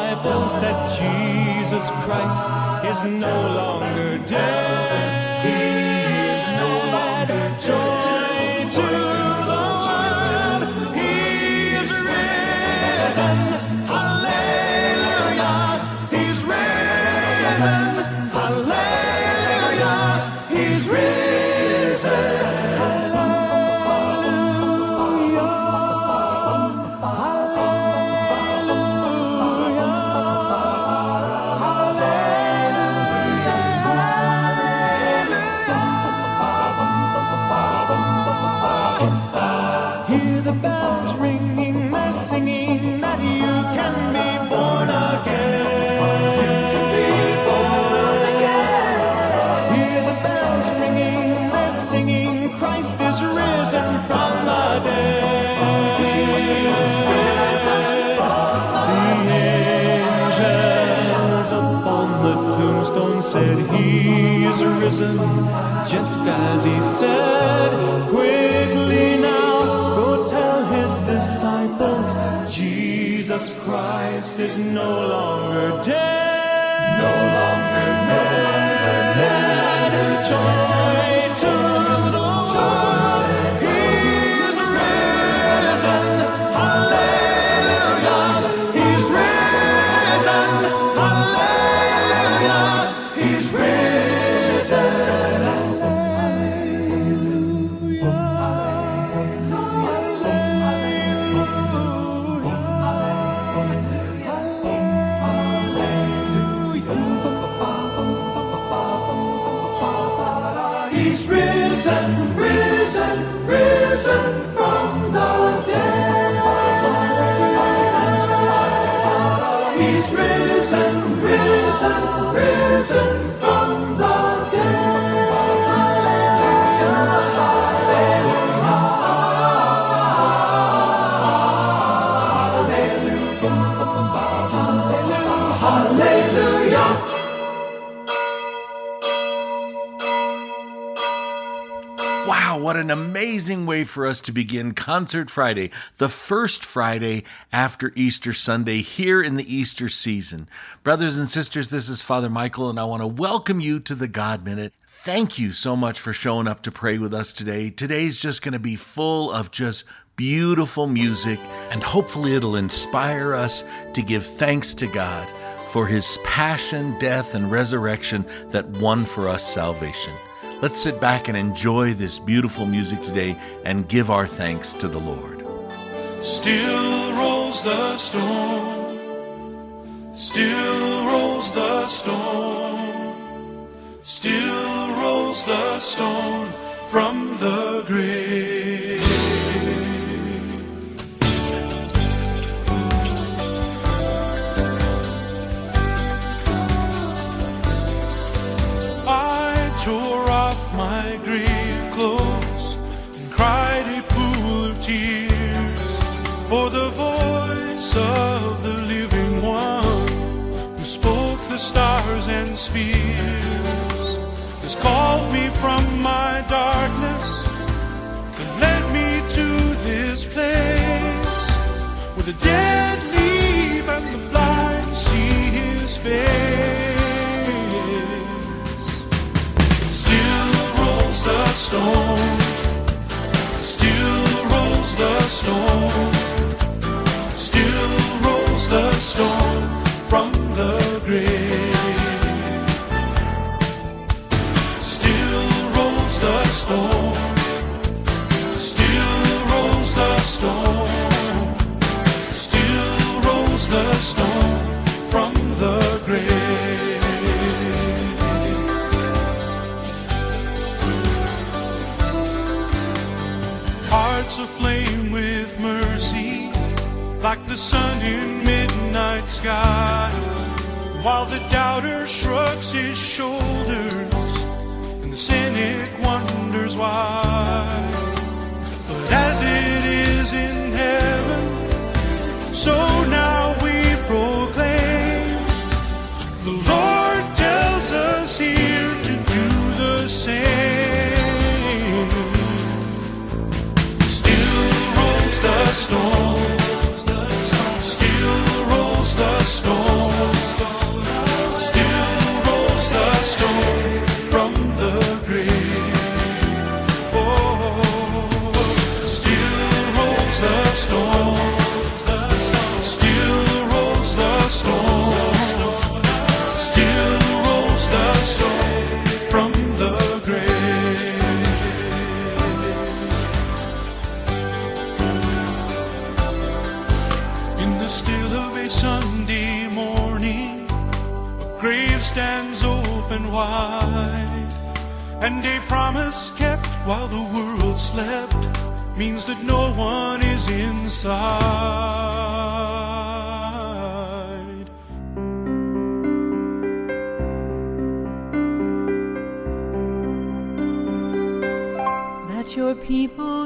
disciples that Jesus Christ is no longer dead. He is no longer joy to the world. He is risen. Hallelujah. He's risen. Hallelujah. He's risen. Hear the bells ringing, they're singing that you can be born again. You can be born again. Hear the bells ringing, they're singing, Christ is risen from the dead. The angels upon the tombstone said he is risen, just as he said. Jesus Christ is no longer dead. No longer dead. dead. Joy risen, risen from Wow, what an amazing way for us to begin Concert Friday, the first Friday after Easter Sunday here in the Easter season. Brothers and sisters, this is Father Michael, and I want to welcome you to the God Minute. Thank you so much for showing up to pray with us today. Today's just going to be full of just beautiful music, and hopefully it'll inspire us to give thanks to God for his passion, death, and resurrection that won for us salvation. Let's sit back and enjoy this beautiful music today and give our thanks to the Lord. Still rolls the stone. Still rolls the stone. Still rolls the stone clothes and cried a pool of tears for the voice of the living one who spoke the stars and spheres. Has called me from my darkness and led me to this place where the dead stone. Still rolls the stone. Still rolls the stone from the grave. Still rolls the stone. Still rolls the stone. Still rolls the stone hearts aflame with mercy, like the sun in midnight sky. While the doubter shrugs his shoulders, and the cynic wonders why. But as it is in heaven, wide, and a promise kept while the world slept means that no one is inside. Let your people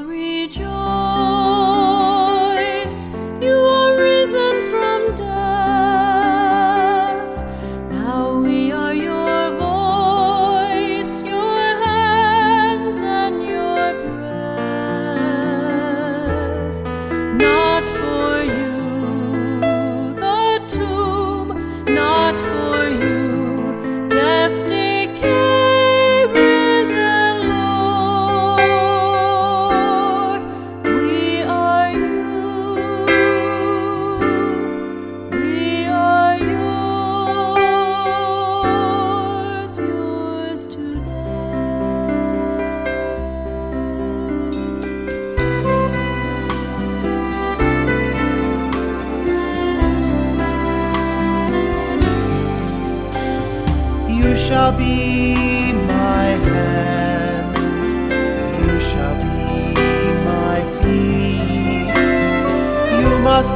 shall be my hands, you shall be my feet. You must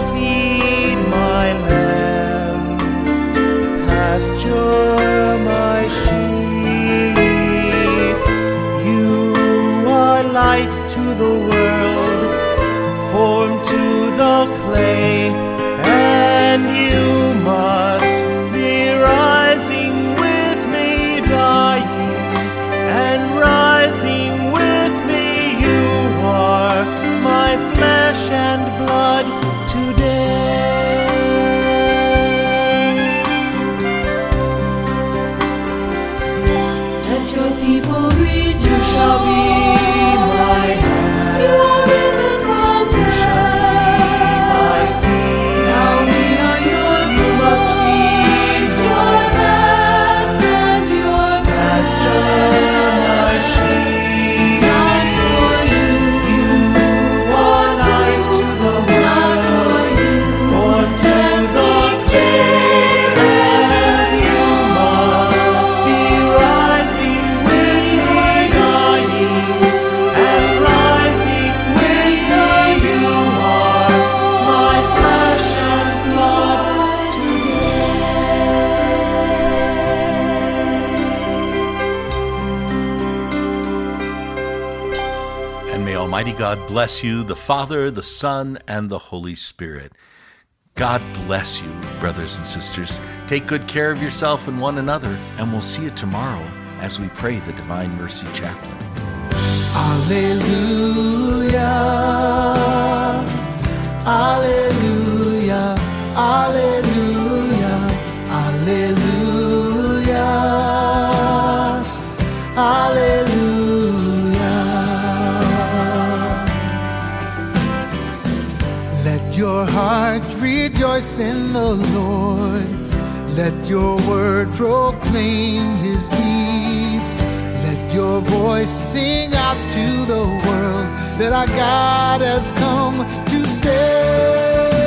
Almighty God bless you, the Father, the Son, and the Holy Spirit. God bless you, brothers and sisters. Take good care of yourself and one another, and we'll see you tomorrow as we pray the Divine Mercy Chaplet. Alleluia. Alleluia. Alleluia. Rejoice in the Lord. Let your word proclaim his deeds. Let your voice sing out to the world that our God has come to save.